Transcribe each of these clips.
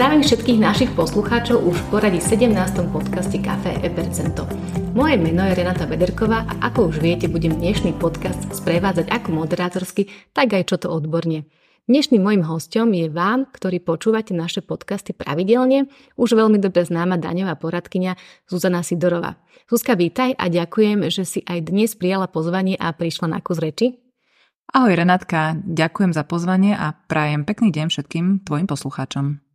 Zdravím všetkých našich poslucháčov už v poradí 17. podcaste Café Epercento. Moje meno je Renata Bederková a ako už viete, budem dnešný podcast sprevádzať ako moderátorsky, tak aj čo to odborne. Dnešným mojim hostom je vám, ktorý počúvate naše podcasty pravidelne, už veľmi dobre známa daňová poradkynia Zuzana Sidorová. Zuzka, vítaj a ďakujem, že si aj dnes prijala pozvanie a prišla na kus reči. Ahoj Renátka, ďakujem za pozvanie a prajem pekný deň všetkým tvojim poslucháčom.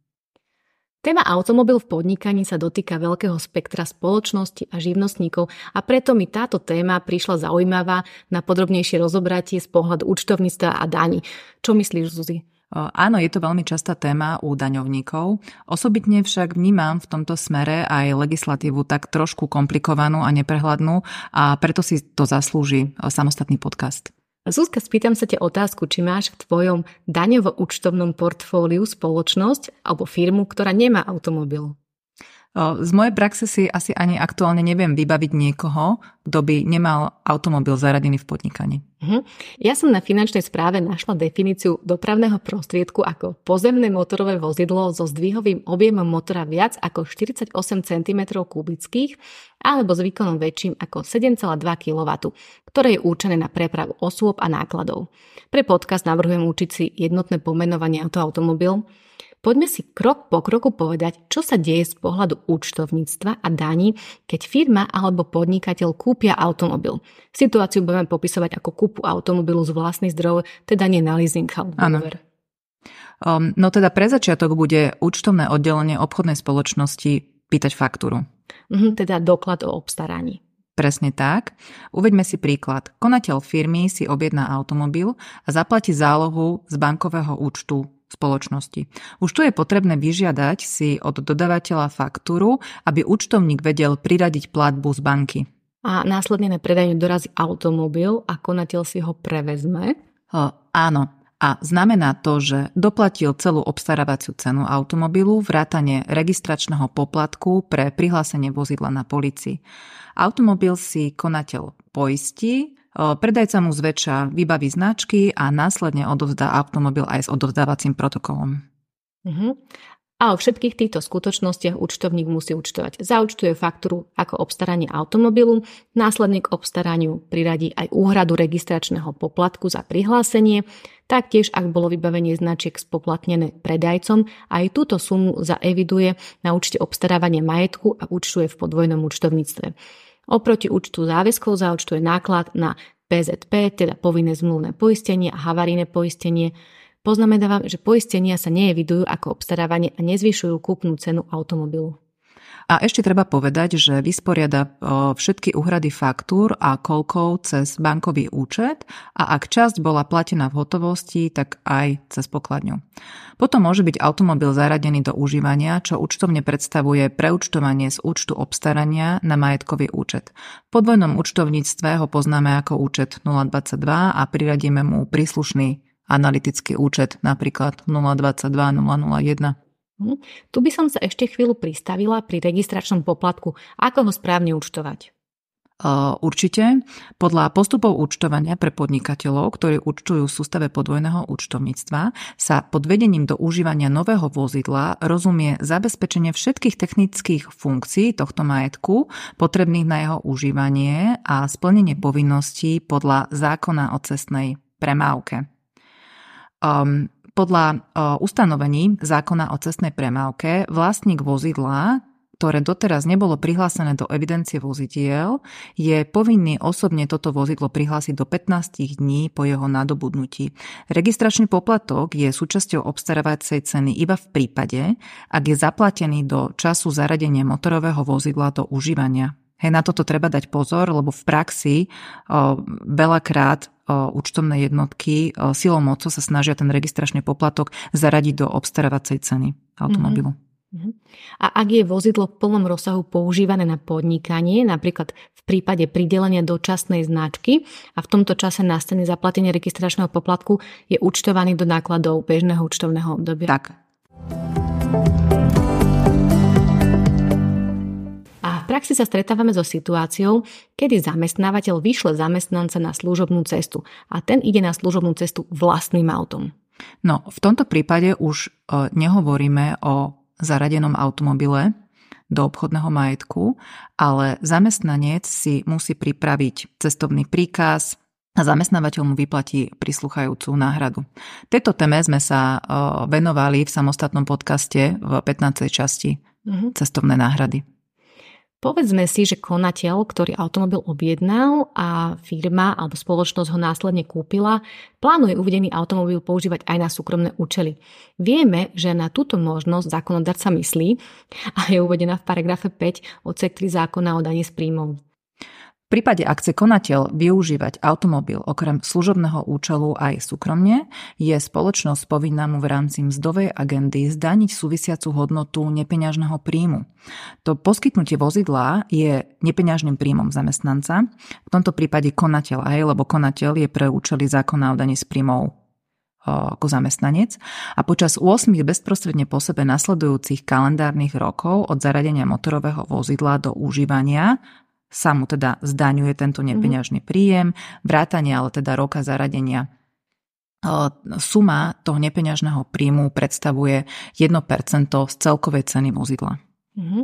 Téma automobil v podnikaní sa dotýka veľkého spektra spoločnosti a živnostníkov a preto mi táto téma prišla zaujímavá na podrobnejšie rozobratie z pohľadu účtovníctva a daní. Čo myslíš, Zuzi? Áno, je to veľmi častá téma u daňovníkov. Osobitne však vnímam v tomto smere aj legislatívu tak trošku komplikovanú a neprehľadnú a preto si to zaslúži samostatný podcast. Zuzka, spýtam sa ťa otázku, či máš v tvojom daňovo-účtovnom portfóliu spoločnosť alebo firmu, ktorá nemá automobil. Z mojej praxe si asi ani aktuálne neviem vybaviť niekoho, kto by nemal automobil zaradený v podnikaní. Uh-huh. Ja som na finančnej správe našla definíciu dopravného prostriedku ako pozemné motorové vozidlo so zdvihovým objemom motora viac ako 48 cm kubických alebo s výkonom väčším ako 7,2 kW, ktoré je určené na prepravu osôb a nákladov. Pre podcast navrhujem učiť si jednotné pomenovanie automobil, Poďme si krok po kroku povedať, čo sa deje z pohľadu účtovníctva a daní, keď firma alebo podnikateľ kúpia automobil. Situáciu budeme popisovať ako kúpu automobilu z vlastných zdrojov, teda nie na leasing alebo Um, no teda pre začiatok bude účtovné oddelenie obchodnej spoločnosti pýtať faktúru. Uh-huh, teda doklad o obstaraní. Presne tak. Uveďme si príklad. Konateľ firmy si objedná automobil a zaplatí zálohu z bankového účtu spoločnosti. Už tu je potrebné vyžiadať si od dodávateľa faktúru, aby účtovník vedel priradiť platbu z banky. A následne na predajňu dorazí automobil a konateľ si ho prevezme? O, áno. A znamená to, že doplatil celú obstarávaciu cenu automobilu, vrátane registračného poplatku pre prihlásenie vozidla na policii. Automobil si konateľ poistí Predajca mu zväčša vybaví značky a následne odovzdá automobil aj s odovzdávacím protokolom. Uh-huh. A o všetkých týchto skutočnostiach účtovník musí účtovať. Zaučtuje faktúru ako obstaranie automobilu, následne k obstaraniu priradí aj úhradu registračného poplatku za prihlásenie, taktiež ak bolo vybavenie značiek spoplatnené predajcom, aj túto sumu zaeviduje na účte obstarávania majetku a účtuje v podvojnom účtovníctve. Oproti účtu záväzkov zaúčtuje náklad na PZP, teda povinné zmluvné poistenie a havarijné poistenie. Poznamenávam, že poistenia sa neevidujú ako obstarávanie a nezvyšujú kúpnu cenu automobilu. A ešte treba povedať, že vysporiada všetky úhrady faktúr a kolkov cez bankový účet a ak časť bola platená v hotovosti, tak aj cez pokladňu. Potom môže byť automobil zaradený do užívania, čo účtovne predstavuje preúčtovanie z účtu obstarania na majetkový účet. V podvojnom účtovníctve ho poznáme ako účet 022 a priradíme mu príslušný analytický účet, napríklad 022 001. Hm? Tu by som sa ešte chvíľu pristavila pri registračnom poplatku. Ako ho správne účtovať? Určite. Podľa postupov účtovania pre podnikateľov, ktorí účtujú v sústave podvojného účtovníctva, sa pod vedením do užívania nového vozidla rozumie zabezpečenie všetkých technických funkcií tohto majetku potrebných na jeho užívanie a splnenie povinností podľa zákona o cestnej premávke. Um, podľa o, ustanovení zákona o cestnej premávke vlastník vozidla, ktoré doteraz nebolo prihlásené do evidencie vozidiel, je povinný osobne toto vozidlo prihlásiť do 15 dní po jeho nadobudnutí. Registračný poplatok je súčasťou obstarávacej ceny iba v prípade, ak je zaplatený do času zaradenia motorového vozidla do užívania. Hej, na toto treba dať pozor, lebo v praxi o, veľakrát o, účtovné jednotky o, silou mocou sa snažia ten registračný poplatok zaradiť do obstarávacej ceny automobilu. Mm-hmm. A ak je vozidlo v plnom rozsahu používané na podnikanie, napríklad v prípade pridelenia dočasnej značky a v tomto čase nastane zaplatenie registračného poplatku, je účtovaný do nákladov bežného účtovného obdobia. Tak. Praxi sa stretávame so situáciou, kedy zamestnávateľ vyšle zamestnanca na služobnú cestu a ten ide na služobnú cestu vlastným autom. No, v tomto prípade už e, nehovoríme o zaradenom automobile do obchodného majetku, ale zamestnanec si musí pripraviť cestovný príkaz, a zamestnávateľ mu vyplatí prislúchajúcu náhradu. Tejto téme sme sa venovali v samostatnom podcaste v 15. časti mm-hmm. cestovné náhrady. Povedzme si, že konateľ, ktorý automobil objednal a firma alebo spoločnosť ho následne kúpila, plánuje uvedený automobil používať aj na súkromné účely. Vieme, že na túto možnosť zákonodarca myslí a je uvedená v paragrafe 5 odsek 3 zákona o daní z príjmov. Prípade, ak chce konateľ využívať automobil okrem služobného účelu aj súkromne, je spoločnosť povinná mu v rámci mzdovej agendy zdaniť súvisiacu hodnotu nepeňažného príjmu. To poskytnutie vozidla je nepeňažným príjmom zamestnanca, v tomto prípade konateľ aj, lebo konateľ je pre účely zákona o daní z príjmov ako zamestnanec a počas 8 bezprostredne po sebe nasledujúcich kalendárnych rokov od zaradenia motorového vozidla do užívania sa mu teda zdaňuje tento mhm. nepeňažný príjem, vrátanie ale teda roka zaradenia suma toho nepeňažného príjmu predstavuje 1% z celkovej ceny vozidla. Mhm.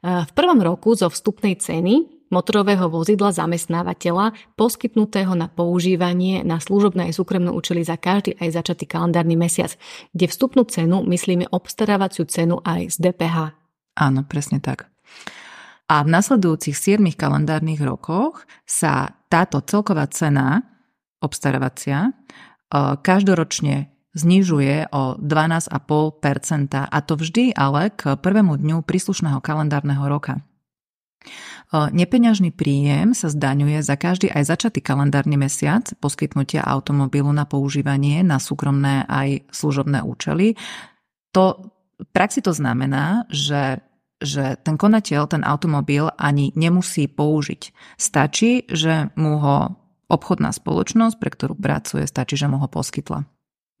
V prvom roku zo vstupnej ceny motorového vozidla zamestnávateľa poskytnutého na používanie na služobné aj súkromné účely za každý aj začatý kalendárny mesiac, kde vstupnú cenu myslíme obstarávaciu cenu aj z DPH. Áno, presne tak. A v nasledujúcich 7 kalendárnych rokoch sa táto celková cena obstarávacia e, každoročne znižuje o 12,5%, a to vždy ale k prvému dňu príslušného kalendárneho roka. E, nepeňažný príjem sa zdaňuje za každý aj začatý kalendárny mesiac poskytnutia automobilu na používanie na súkromné aj služobné účely. To v praxi to znamená, že že ten konateľ ten automobil ani nemusí použiť. Stačí, že mu ho obchodná spoločnosť, pre ktorú pracuje, stačí, že mu ho poskytla.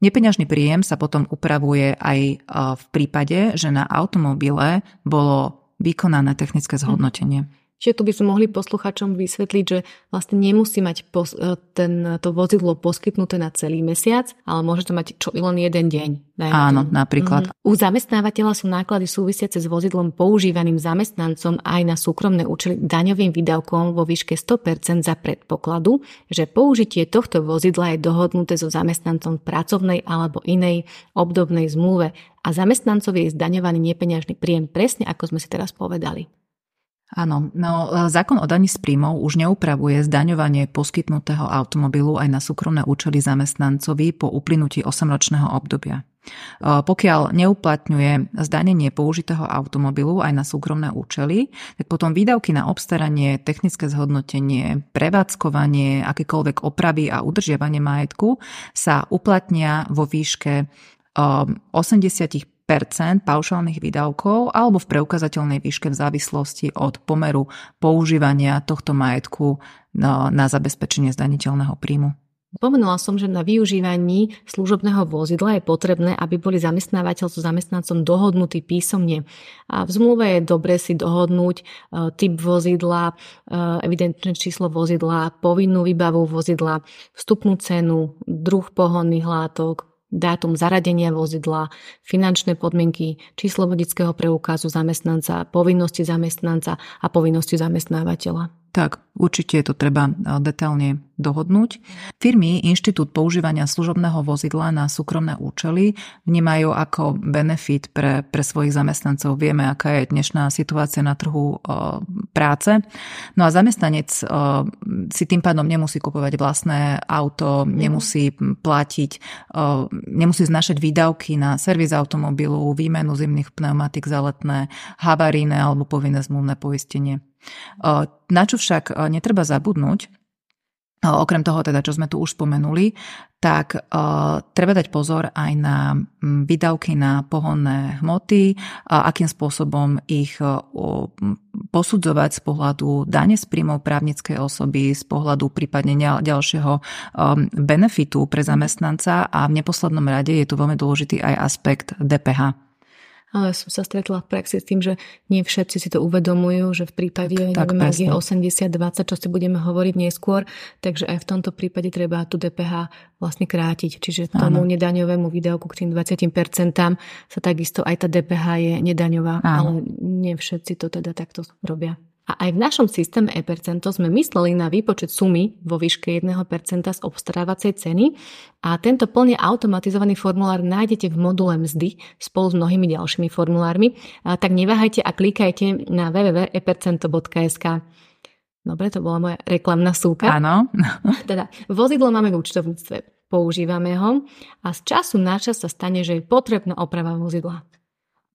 Nepeňažný príjem sa potom upravuje aj e, v prípade, že na automobile bolo vykonané technické zhodnotenie. Čiže tu by sme mohli posluchačom vysvetliť, že vlastne nemusí mať pos- e, ten, to vozidlo poskytnuté na celý mesiac, ale môže to mať čo len jeden deň. Áno, to. napríklad. Mm-hmm. U zamestnávateľa sú náklady súvisiace s vozidlom používaným zamestnancom aj na súkromné účely daňovým výdavkom vo výške 100% za predpokladu, že použitie tohto vozidla je dohodnuté so zamestnancom v pracovnej alebo inej obdobnej zmluve a zamestnancovi je zdaňovaný nepeňažný príjem presne ako sme si teraz povedali. Áno, no e, zákon o daní z príjmov už neupravuje zdaňovanie poskytnutého automobilu aj na súkromné účely zamestnancovi po uplynutí 8-ročného obdobia. E, pokiaľ neuplatňuje zdanenie použitého automobilu aj na súkromné účely, tak potom výdavky na obstaranie, technické zhodnotenie, prevádzkovanie, akékoľvek opravy a udržiavanie majetku sa uplatnia vo výške 80 e, paušálnych výdavkov alebo v preukazateľnej výške v závislosti od pomeru používania tohto majetku na zabezpečenie zdaniteľného príjmu. Spomenula som, že na využívaní služobného vozidla je potrebné, aby boli zamestnávateľ so zamestnancom dohodnutí písomne. A v zmluve je dobre si dohodnúť e, typ vozidla, e, evidentné číslo vozidla, povinnú výbavu vozidla, vstupnú cenu, druh pohonných látok, dátum zaradenia vozidla, finančné podmienky, číslo vodického preukazu zamestnanca, povinnosti zamestnanca a povinnosti zamestnávateľa. Tak, určite je to treba detailne dohodnúť. Firmy Inštitút používania služobného vozidla na súkromné účely vnímajú ako benefit pre, pre svojich zamestnancov. Vieme, aká je dnešná situácia na trhu práce. No a zamestnanec si tým pádom nemusí kupovať vlastné auto, nemusí platiť, nemusí znašať výdavky na servis automobilu, výmenu zimných pneumatik za letné, havaríne alebo povinné zmluvné poistenie. Na čo však netreba zabudnúť, Okrem toho, teda, čo sme tu už spomenuli, tak treba dať pozor aj na výdavky na pohonné hmoty, akým spôsobom ich posudzovať z pohľadu dane z príjmov právnickej osoby, z pohľadu prípadne ďalšieho benefitu pre zamestnanca a v neposlednom rade je tu veľmi dôležitý aj aspekt DPH. Ale som sa stretla v praxi s tým, že nie všetci si to uvedomujú, že v prípade, tak, neviem, tak, je 80-20, čo si budeme hovoriť neskôr, takže aj v tomto prípade treba tú DPH vlastne krátiť. Čiže tomu Áno. nedaňovému výdavku k tým 20% sa takisto aj tá DPH je nedaňová, Áno. ale nie všetci to teda takto robia. A aj v našom systéme e-percento sme mysleli na výpočet sumy vo výške 1% z obstarávacej ceny a tento plne automatizovaný formulár nájdete v module mzdy spolu s mnohými ďalšími formulármi. A tak neváhajte a klikajte na www.epercento.sk. Dobre, to bola moja reklamná súka. Áno. teda, vozidlo máme v účtovníctve, používame ho a z času na čas sa stane, že je potrebná oprava vozidla.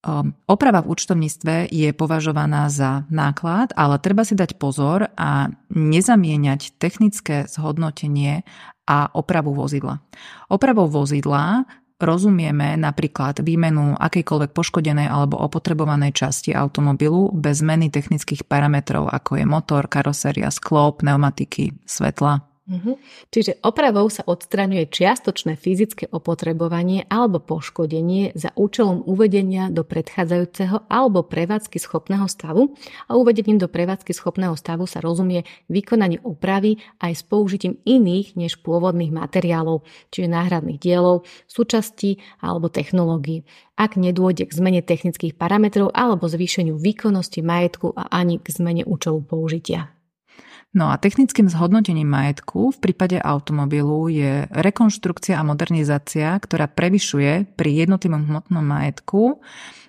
Ehm, oprava v účtovníctve je považovaná za náklad, ale treba si dať pozor a nezamieňať technické zhodnotenie a opravu vozidla. Opravou vozidla rozumieme napríklad výmenu akejkoľvek poškodenej alebo opotrebovanej časti automobilu bez zmeny technických parametrov, ako je motor, karoséria, sklo, pneumatiky, svetla Uh-huh. Čiže opravou sa odstraňuje čiastočné fyzické opotrebovanie alebo poškodenie za účelom uvedenia do predchádzajúceho alebo prevádzky schopného stavu a uvedením do prevádzky schopného stavu sa rozumie vykonanie opravy aj s použitím iných než pôvodných materiálov, čiže náhradných dielov, súčastí alebo technológií ak nedôjde k zmene technických parametrov alebo zvýšeniu výkonnosti majetku a ani k zmene účelu použitia. No a technickým zhodnotením majetku v prípade automobilu je rekonštrukcia a modernizácia, ktorá prevyšuje pri jednotlivom hmotnom majetku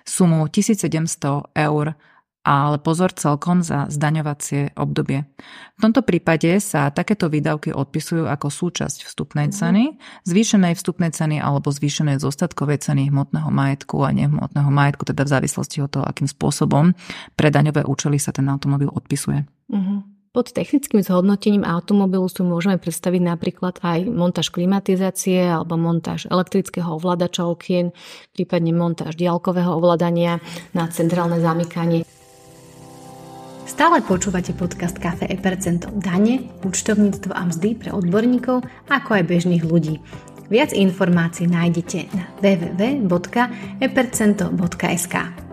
sumu 1700 eur ale pozor celkom za zdaňovacie obdobie. V tomto prípade sa takéto výdavky odpisujú ako súčasť vstupnej mhm. ceny, zvýšenej vstupnej ceny alebo zvýšenej zostatkovej ceny hmotného majetku a nehmotného majetku, teda v závislosti od toho, akým spôsobom pre daňové účely sa ten automobil odpisuje. Uh-huh. Pod technickým zhodnotením automobilu si môžeme predstaviť napríklad aj montáž klimatizácie alebo montáž elektrického ovládača okien, prípadne montáž diaľkového ovládania na centrálne zamykanie. Stále počúvate podcast Café e dane, účtovníctvo a mzdy pre odborníkov, ako aj bežných ľudí. Viac informácií nájdete na www.epercento.sk.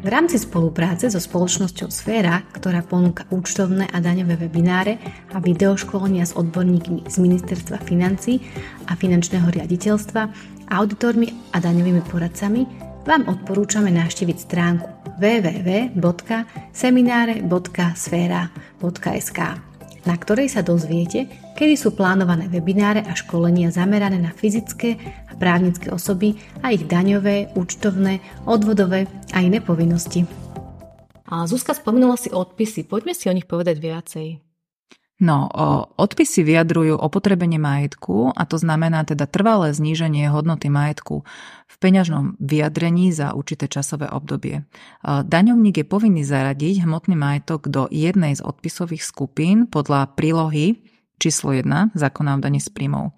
V rámci spolupráce so spoločnosťou Sféra, ktorá ponúka účtovné a daňové webináre a videoškolenia s odborníkmi z Ministerstva financí a finančného riaditeľstva, auditormi a daňovými poradcami, vám odporúčame navštíviť stránku www.seminare.sfera.sk, na ktorej sa dozviete, kedy sú plánované webináre a školenia zamerané na fyzické a právnické osoby a ich daňové, účtovné, odvodové a iné povinnosti. A Zuzka spomenula si odpisy. Poďme si o nich povedať viacej. No, odpisy vyjadrujú opotrebenie majetku a to znamená teda trvalé zníženie hodnoty majetku v peňažnom vyjadrení za určité časové obdobie. Daňovník je povinný zaradiť hmotný majetok do jednej z odpisových skupín podľa prílohy číslo 1 zákona o daní z príjmov.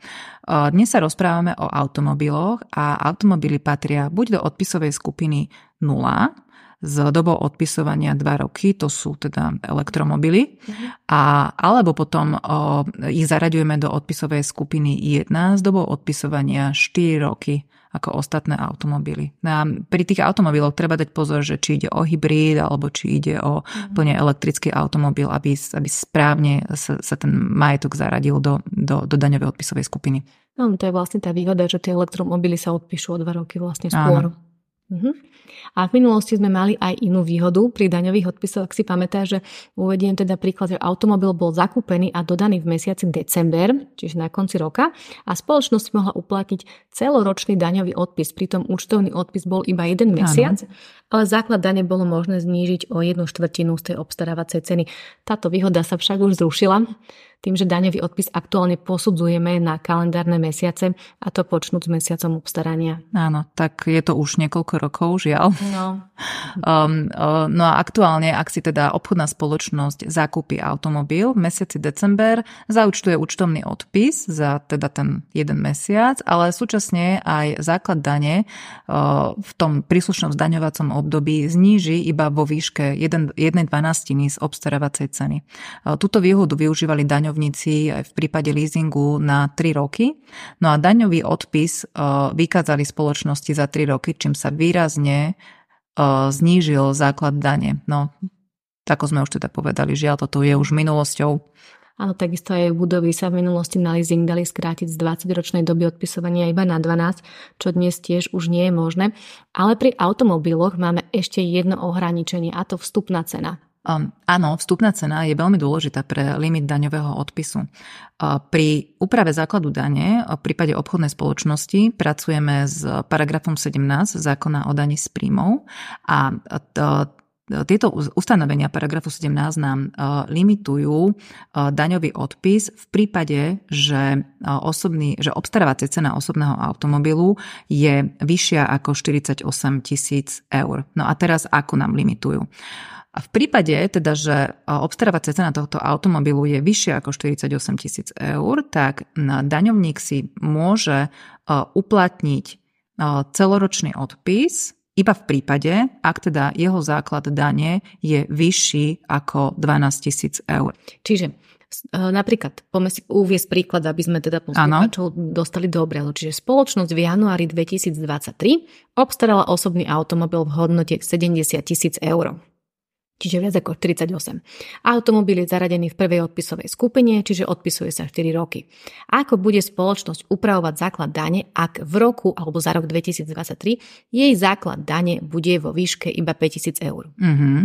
Dnes sa rozprávame o automobiloch a automobily patria buď do odpisovej skupiny 0, s dobou odpisovania 2 roky, to sú teda elektromobily, a, alebo potom o, ich zaraďujeme do odpisovej skupiny 1 s dobou odpisovania 4 roky ako ostatné automobily. No a pri tých automobiloch treba dať pozor, že či ide o hybrid alebo či ide o plne elektrický automobil, aby, aby správne sa, sa ten majetok zaradil do, do, do daňovej odpisovej skupiny. No, to je vlastne tá výhoda, že tie elektromobily sa odpíšu o dva roky vlastne skôr. Áno. Uh-huh. A v minulosti sme mali aj inú výhodu pri daňových odpisoch. Ak si pamätá, že uvediem teda príklad, že automobil bol zakúpený a dodaný v mesiaci december, čiže na konci roka, a spoločnosť mohla uplatniť celoročný daňový odpis. Pritom účtovný odpis bol iba jeden mesiac, ano. ale základ dane bolo možné znížiť o jednu štvrtinu z tej obstarávacej ceny. Táto výhoda sa však už zrušila tým, že daňový odpis aktuálne posudzujeme na kalendárne mesiace a to počnúť s mesiacom obstarania. Áno, tak je to už niekoľko rokov, žiaľ. No. Um, uh, no a aktuálne, ak si teda obchodná spoločnosť zakúpi automobil v mesiaci december, zaučtuje účtovný odpis za teda ten jeden mesiac, ale súčasne aj základ dane uh, v tom príslušnom zdaňovacom období zníži iba vo výške 1,12 z obstarávacej ceny. Uh, túto výhodu využívali daňové daňovníci aj v prípade leasingu na 3 roky. No a daňový odpis e, vykázali spoločnosti za 3 roky, čím sa výrazne znížil základ dane. No, ako sme už teda povedali, žiaľ, toto je už minulosťou. Áno, takisto aj budovy sa v minulosti na leasing dali skrátiť z 20-ročnej doby odpisovania iba na 12, čo dnes tiež už nie je možné. Ale pri automobiloch máme ešte jedno ohraničenie a to vstupná cena. Um, áno, vstupná cena je veľmi dôležitá pre limit daňového odpisu. Uh, pri úprave základu dane v prípade obchodnej spoločnosti pracujeme s paragrafom 17 zákona o daní z príjmov a to, tieto ustanovenia paragrafu 17 nám uh, limitujú uh, daňový odpis v prípade, že, uh, osobný, že obstarávacia cena osobného automobilu je vyššia ako 48 tisíc eur. No a teraz ako nám limitujú? A v prípade teda, že obstarávacia cena tohto automobilu je vyššia ako 48 tisíc eur, tak daňovník si môže uplatniť celoročný odpis iba v prípade, ak teda jeho základ dane je vyšší ako 12 tisíc eur. Čiže Napríklad, poďme si uviesť príklad, aby sme teda poslucháčov dostali do obrazu. Čiže spoločnosť v januári 2023 obstarala osobný automobil v hodnote 70 tisíc eur čiže viac ako 38. Automobil je zaradený v prvej odpisovej skupine, čiže odpisuje sa 4 roky. Ako bude spoločnosť upravovať základ dane, ak v roku alebo za rok 2023 jej základ dane bude vo výške iba 5000 eur? Mm-hmm.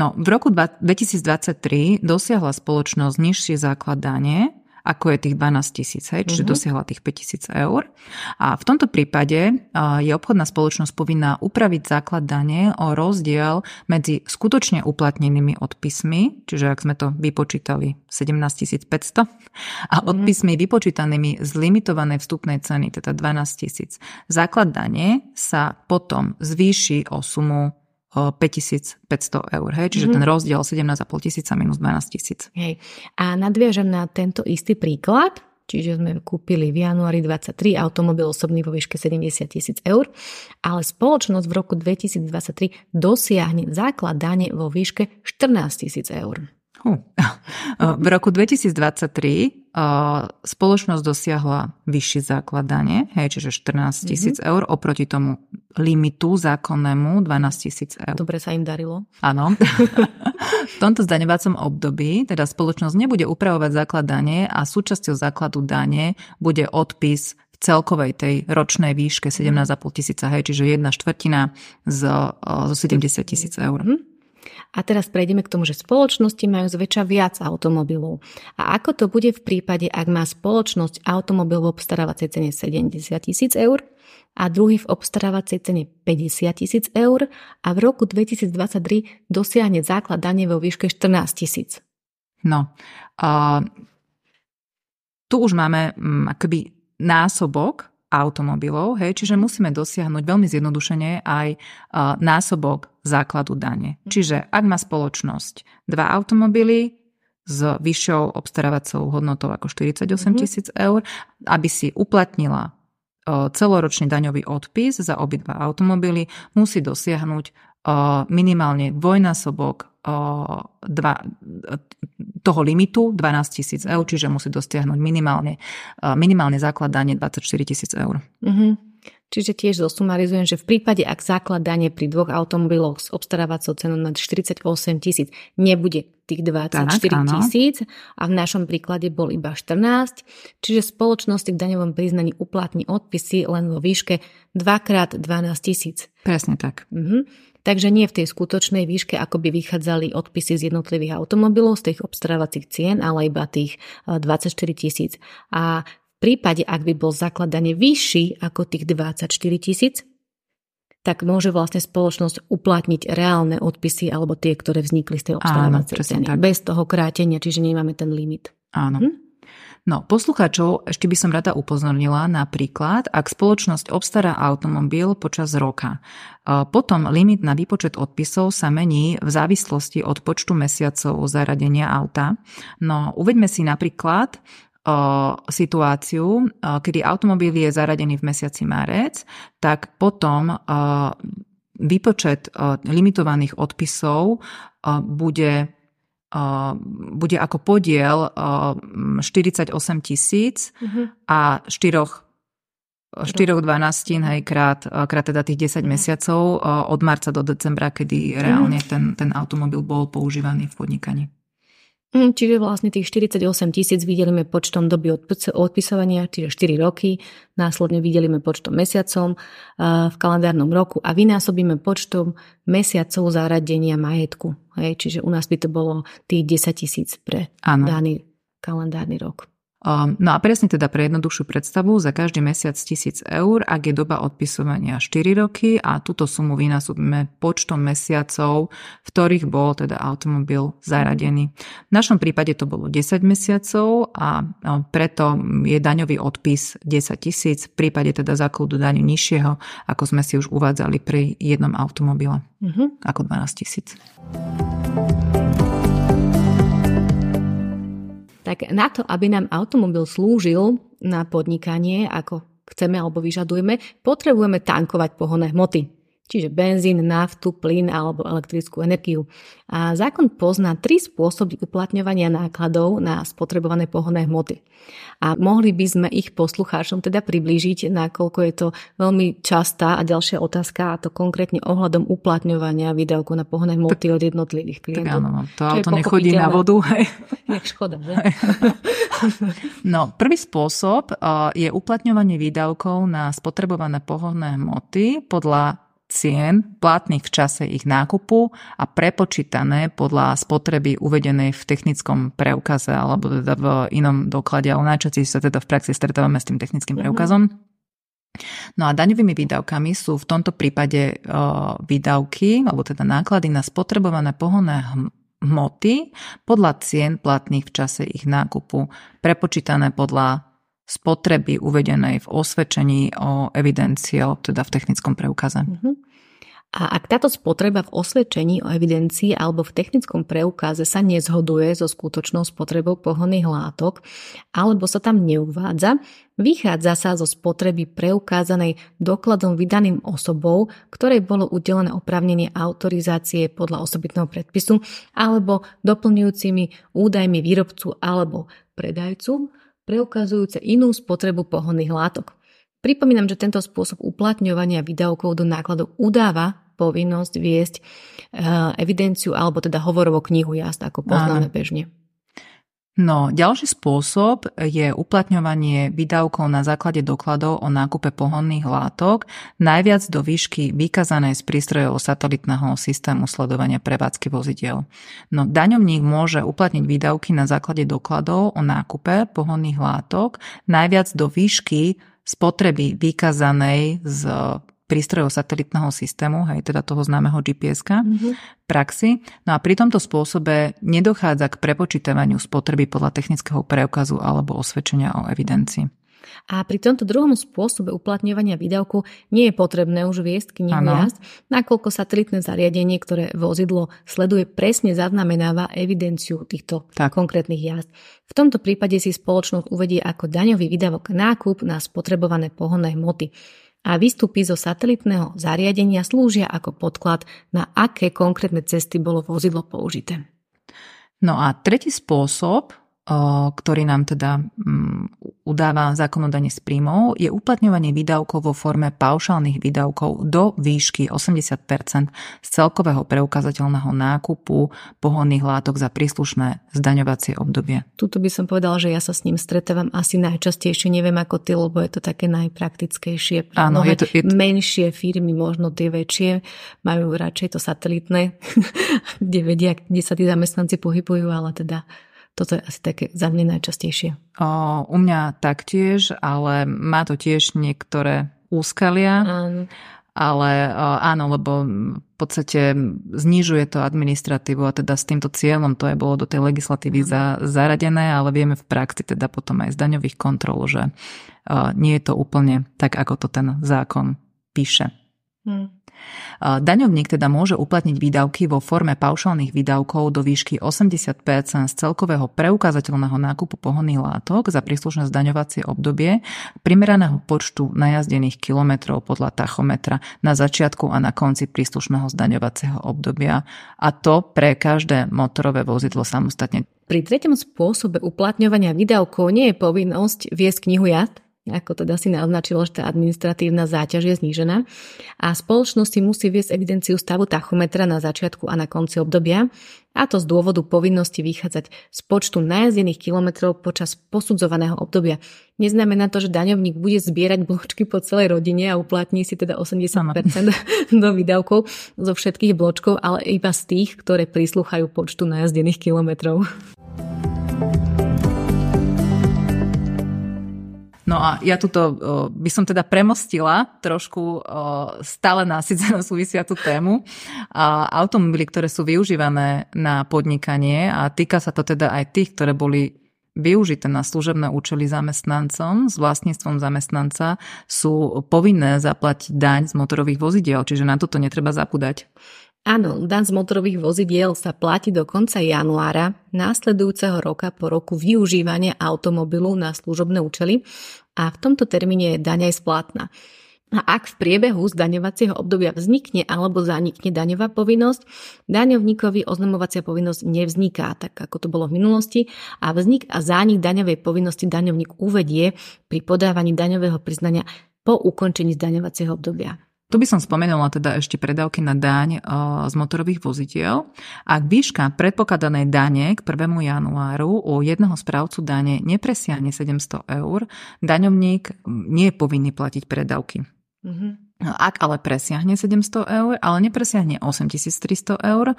No, v roku 2023 dosiahla spoločnosť nižší základ dane, ako je tých 12 tisíc, hej, čiže uh-huh. dosiahla tých 5 tisíc eur. A v tomto prípade je obchodná spoločnosť povinná upraviť základ dane o rozdiel medzi skutočne uplatnenými odpismi, čiže ak sme to vypočítali 17 500 a mhm. odpismi uh-huh. vypočítanými z limitovanej vstupnej ceny, teda 12 tisíc. Základ dane sa potom zvýši o sumu 5500 eur, hej? čiže mm-hmm. ten rozdiel 17,5 tisíca minus 12 tisíc. Hej. A nadviažem na tento istý príklad, čiže sme kúpili v januári 23 automobil osobný vo výške 70 tisíc eur, ale spoločnosť v roku 2023 dosiahne základ dane vo výške 14 tisíc eur. V roku 2023 spoločnosť dosiahla vyšší základ dane, hej, čiže 14 tisíc mm-hmm. eur oproti tomu limitu zákonnému 12 tisíc eur. Dobre sa im darilo. Áno. v tomto zdaňovacom období teda spoločnosť nebude upravovať základ dane a súčasťou základu dane bude odpis v celkovej tej ročnej výške 17,5 tisíca, hej, čiže jedna štvrtina z, zo 70 tisíc eur. Mm-hmm. A teraz prejdeme k tomu, že spoločnosti majú zväčša viac automobilov. A ako to bude v prípade, ak má spoločnosť automobil v obstarávacej cene 70 tisíc eur a druhý v obstarávacej cene 50 tisíc eur a v roku 2023 dosiahne základ dane vo výške 14 tisíc. No, uh, tu už máme um, akoby násobok automobilov, hej, čiže musíme dosiahnuť veľmi zjednodušene aj uh, násobok základu dane. Mhm. Čiže ak má spoločnosť dva automobily s vyššou obstarávacou hodnotou ako 48 mhm. tisíc mm-hmm. eur, aby si uplatnila uh, celoročný daňový odpis za obidva automobily, musí dosiahnuť uh, minimálne dvojnásobok dva, toho limitu 12 tisíc eur, čiže musí dostiahnuť minimálne, minimálne základ dane 24 tisíc eur. Mm-hmm. Čiže tiež zosumarizujem, že v prípade, ak základ dane pri dvoch automobiloch s obstarávacou cenou nad 48 tisíc nebude tých 24 tisíc a v našom príklade bol iba 14, čiže spoločnosti k daňovom priznaní uplatní odpisy len vo výške 2x12 tisíc. Presne tak. Mhm. Takže nie v tej skutočnej výške, ako by vychádzali odpisy z jednotlivých automobilov, z tých obstarávacích cien, ale iba tých 24 eh, tisíc. A prípade, ak by bol zakladanie vyšší ako tých 24 tisíc, tak môže vlastne spoločnosť uplatniť reálne odpisy alebo tie, ktoré vznikli z tej obstarávacej ceny. Tak. Bez toho krátenia, čiže nemáme ten limit. Áno. Hm? No, poslucháčov ešte by som rada upozornila napríklad, ak spoločnosť obstará automobil počas roka. E, potom limit na výpočet odpisov sa mení v závislosti od počtu mesiacov zaradenia auta. No, uveďme si napríklad, situáciu, kedy automobil je zaradený v mesiaci marec, tak potom výpočet limitovaných odpisov bude bude ako podiel 48 tisíc uh-huh. a štyroch 4 12 hej, krát, krát teda tých 10 mesiacov od marca do decembra, kedy reálne mhm. ten, ten automobil bol používaný v podnikaní. Mm, čiže vlastne tých 48 tisíc videlíme počtom doby odpisovania, čiže 4 roky, následne videlíme počtom mesiacom v kalendárnom roku a vynásobíme počtom mesiacov zaradenia majetku. Hej, čiže u nás by to bolo tých 10 tisíc pre ano. daný kalendárny rok. Um, no a presne teda pre jednoduchšiu predstavu, za každý mesiac 1000 eur, ak je doba odpisovania 4 roky a túto sumu vynásobíme počtom mesiacov, v ktorých bol teda automobil zaradený. V našom prípade to bolo 10 mesiacov a preto je daňový odpis 10 tisíc, v prípade teda základu daňu nižšieho, ako sme si už uvádzali pri jednom automobile, uh-huh. ako 12 tisíc. Tak na to, aby nám automobil slúžil na podnikanie, ako chceme alebo vyžadujeme, potrebujeme tankovať pohonné hmoty čiže benzín, naftu, plyn alebo elektrickú energiu. A zákon pozná tri spôsoby uplatňovania nákladov na spotrebované pohonné hmoty. A mohli by sme ich poslucháčom teda priblížiť, nakoľko je to veľmi častá a ďalšia otázka, a to konkrétne ohľadom uplatňovania výdavku na pohonné hmoty od jednotlivých klientov. Tak áno, no, to auto nechodí na vodu. Hej. Jak škoda, že? No, prvý spôsob je uplatňovanie výdavkov na spotrebované pohonné hmoty podľa cien platných v čase ich nákupu a prepočítané podľa spotreby uvedenej v technickom preukaze alebo teda v inom doklade, ale najčastejšie sa teda v praxi stretávame s tým technickým mhm. preukazom. No a daňovými výdavkami sú v tomto prípade o, výdavky, alebo teda náklady na spotrebované pohonné hmoty podľa cien platných v čase ich nákupu, prepočítané podľa spotreby uvedenej v osvedčení o evidencii, teda v technickom preukaze. Uh-huh. A ak táto spotreba v osvedčení o evidencii alebo v technickom preukaze sa nezhoduje so skutočnou spotrebou pohonných látok alebo sa tam neuvádza, vychádza sa zo spotreby preukázanej dokladom vydaným osobou, ktorej bolo udelené oprávnenie autorizácie podľa osobitného predpisu alebo doplňujúcimi údajmi výrobcu alebo predajcu preukazujúce inú spotrebu pohonných látok. Pripomínam, že tento spôsob uplatňovania výdavkov do nákladov udáva povinnosť viesť uh, evidenciu alebo teda hovorovú knihu jazd, ako poznáme Áno. bežne. No, ďalší spôsob je uplatňovanie výdavkov na základe dokladov o nákupe pohonných látok, najviac do výšky vykazanej z prístrojov satelitného systému sledovania prevádzky vozidiel. No, daňovník môže uplatniť výdavky na základe dokladov o nákupe pohonných látok, najviac do výšky spotreby vykazanej z prístrojov satelitného systému, hej, teda toho známeho GPS-ka, mm-hmm. praxi. No a pri tomto spôsobe nedochádza k prepočítavaniu spotreby podľa technického preukazu alebo osvedčenia o evidencii. A pri tomto druhom spôsobe uplatňovania výdavku nie je potrebné už viesť knihu jazd, nakoľko satelitné zariadenie, ktoré vozidlo sleduje, presne zaznamenáva evidenciu týchto tak. konkrétnych jazd. V tomto prípade si spoločnosť uvedie ako daňový výdavok nákup na spotrebované pohonné hmoty a výstupy zo satelitného zariadenia slúžia ako podklad, na aké konkrétne cesty bolo vozidlo použité. No a tretí spôsob, ktorý nám teda mm, udáva zákonodanie z príjmov, je uplatňovanie výdavkov vo forme paušálnych výdavkov do výšky 80 z celkového preukazateľného nákupu pohonných látok za príslušné zdaňovacie obdobie. Tuto by som povedala, že ja sa s ním stretávam asi najčastejšie, neviem ako ty, lebo je to také najpraktickejšie. Áno, je to, je to... Menšie firmy, možno tie väčšie, majú radšej to satelitné, kde vedia, kde sa tí zamestnanci pohybujú, ale teda toto je asi také za mňa najčastejšie. O, u mňa taktiež, ale má to tiež niektoré úskalia. Áno. Ale áno, lebo v podstate znižuje to administratívu a teda s týmto cieľom to je bolo do tej legislatívy za, zaradené, ale vieme v praxi teda potom aj z daňových kontrol, že nie je to úplne tak, ako to ten zákon píše. Hmm. Daňovník teda môže uplatniť výdavky vo forme paušálnych výdavkov do výšky 80 z celkového preukázateľného nákupu pohonných látok za príslušné zdaňovacie obdobie primeraného počtu najazdených kilometrov podľa tachometra na začiatku a na konci príslušného zdaňovacieho obdobia a to pre každé motorové vozidlo samostatne. Pri treťom spôsobe uplatňovania výdavkov nie je povinnosť viesť knihu jazd, ako teda si naznačilo, že tá administratívna záťaž je znížená. A spoločnosti musí viesť evidenciu stavu tachometra na začiatku a na konci obdobia, a to z dôvodu povinnosti vychádzať z počtu najazdených kilometrov počas posudzovaného obdobia. Neznamená to, že daňovník bude zbierať bločky po celej rodine a uplatní si teda 80% do výdavkov zo všetkých bločkov, ale iba z tých, ktoré prislúchajú počtu najazdených kilometrov. No a ja tuto by som teda premostila trošku stále násycenú súvisiacu tému. Automobily, ktoré sú využívané na podnikanie a týka sa to teda aj tých, ktoré boli využité na služebné účely zamestnancom s vlastníctvom zamestnanca sú povinné zaplatiť daň z motorových vozidiel, čiže na toto netreba zapúdať. Áno, dan z motorových vozidiel sa platí do konca januára následujúceho roka po roku využívania automobilu na služobné účely a v tomto termíne je daň aj splatná. A ak v priebehu zdaňovacieho obdobia vznikne alebo zanikne daňová povinnosť, daňovníkovi oznamovacia povinnosť nevzniká, tak ako to bolo v minulosti, a vznik a zánik daňovej povinnosti daňovník uvedie pri podávaní daňového priznania po ukončení zdaňovacieho obdobia. Tu by som spomenula teda ešte predávky na daň e, z motorových vozidiel. Ak výška predpokladanej dane k 1. januáru u jedného správcu dane nepresiahne 700 eur, daňovník nie je povinný platiť predávky. Mm-hmm. Ak ale presiahne 700 eur, ale nepresiahne 8300 eur,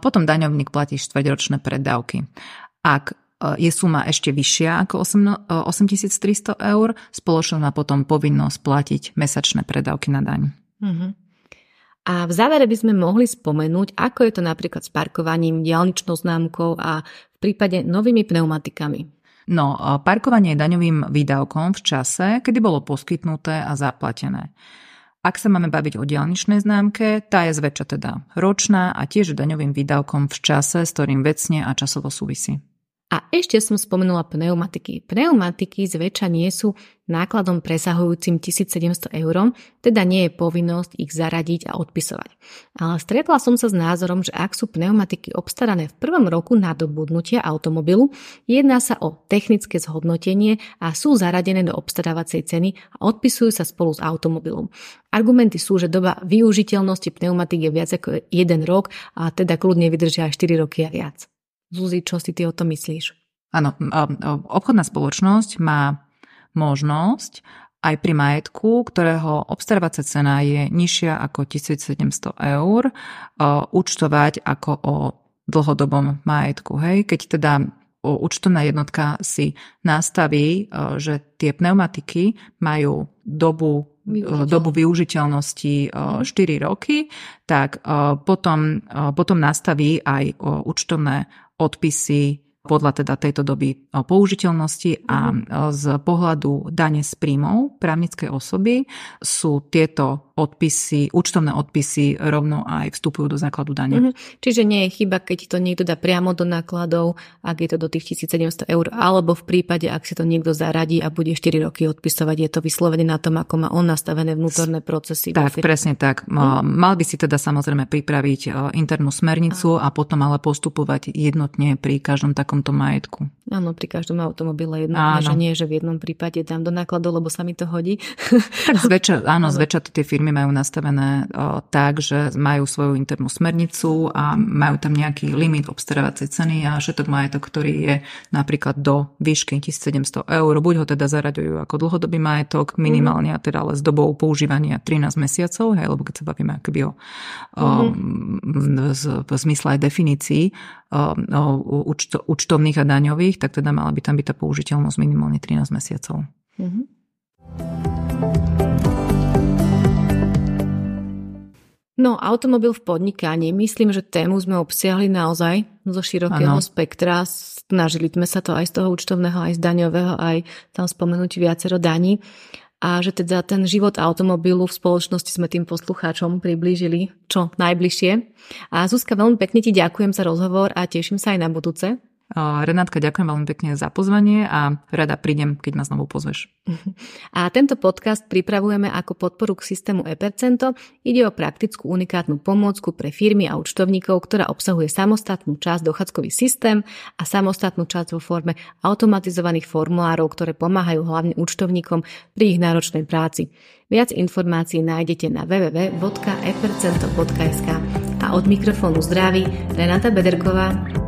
potom daňovník platí štvrťročné predávky. Ak e, je suma ešte vyššia ako 8300 eur, spoločnosť má potom povinnosť platiť mesačné predávky na daň. Uh-huh. A v závere by sme mohli spomenúť, ako je to napríklad s parkovaním, diálničnou známkou a v prípade novými pneumatikami. No, parkovanie je daňovým výdavkom v čase, kedy bolo poskytnuté a zaplatené. Ak sa máme baviť o diálničnej známke, tá je zväčša teda ročná a tiež daňovým výdavkom v čase, s ktorým vecne a časovo súvisí. A ešte som spomenula pneumatiky. Pneumatiky zväčša nie sú nákladom presahujúcim 1700 eur, teda nie je povinnosť ich zaradiť a odpisovať. Ale stretla som sa s názorom, že ak sú pneumatiky obstarané v prvom roku nadobudnutia automobilu, jedná sa o technické zhodnotenie a sú zaradené do obstarávacej ceny a odpisujú sa spolu s automobilom. Argumenty sú, že doba využiteľnosti pneumatik je viac ako jeden rok a teda kľudne vydržia aj 4 roky a viac. Zuzi, čo si ty o to myslíš? Áno, obchodná spoločnosť má možnosť aj pri majetku, ktorého obstarávacia cena je nižšia ako 1700 eur, účtovať ako o dlhodobom majetku. Hej? Keď teda účtovná jednotka si nastaví, že tie pneumatiky majú dobu Využiteľ. dobu využiteľnosti 4 roky, tak potom, potom nastaví aj účtovné odpisy podľa teda tejto doby použiteľnosti a mhm. z pohľadu dane z príjmov právnickej osoby sú tieto odpisy, účtovné odpisy rovno aj vstupujú do základu dane. Mm-hmm. Čiže nie je chyba, keď to niekto dá priamo do nákladov, ak je to do tých 1700 eur, alebo v prípade, ak si to niekto zaradí a bude 4 roky odpisovať, je to vyslovene na tom, ako má on nastavené vnútorné procesy. Tak, presne tak. Mm. Mal by si teda samozrejme pripraviť e, internú smernicu a. a potom ale postupovať jednotne pri každom takomto majetku. Áno, pri každom automobile jednotne, že nie, že v jednom prípade dám do nákladov, lebo sa mi to hodí. Tak zväčša, áno, zväčša tie firmy majú nastavené tak, že majú svoju internú smernicu a majú tam nejaký limit obstarávacej ceny a všetok majetok, ktorý je napríklad do výšky 1700 eur, buď ho teda zaraďujú ako dlhodobý majetok, minimálne mm. teda ale s dobou používania 13 mesiacov, hej, lebo keď sa bavíme akoby o, mm. z, v zmysle aj definícií o, účto, účtovných a daňových, tak teda mala by tam byť tá použiteľnosť minimálne 13 mesiacov. Mm-hmm. No, automobil v podnikaní. Myslím, že tému sme obsiahli naozaj zo širokého ano. spektra. Snažili sme sa to aj z toho účtovného, aj z daňového, aj tam spomenúť viacero daní. A že teda ten život automobilu v spoločnosti sme tým poslucháčom priblížili čo najbližšie. A Zuzka, veľmi pekne ti ďakujem za rozhovor a teším sa aj na budúce. Renátka, ďakujem veľmi pekne za pozvanie a rada prídem, keď ma znovu pozveš. A tento podcast pripravujeme ako podporu k systému ePercento. Ide o praktickú unikátnu pomôcku pre firmy a účtovníkov, ktorá obsahuje samostatnú časť dochádzkový systém a samostatnú časť vo forme automatizovaných formulárov, ktoré pomáhajú hlavne účtovníkom pri ich náročnej práci. Viac informácií nájdete na www.epercento.sk a od mikrofónu zdraví Renata Bederková.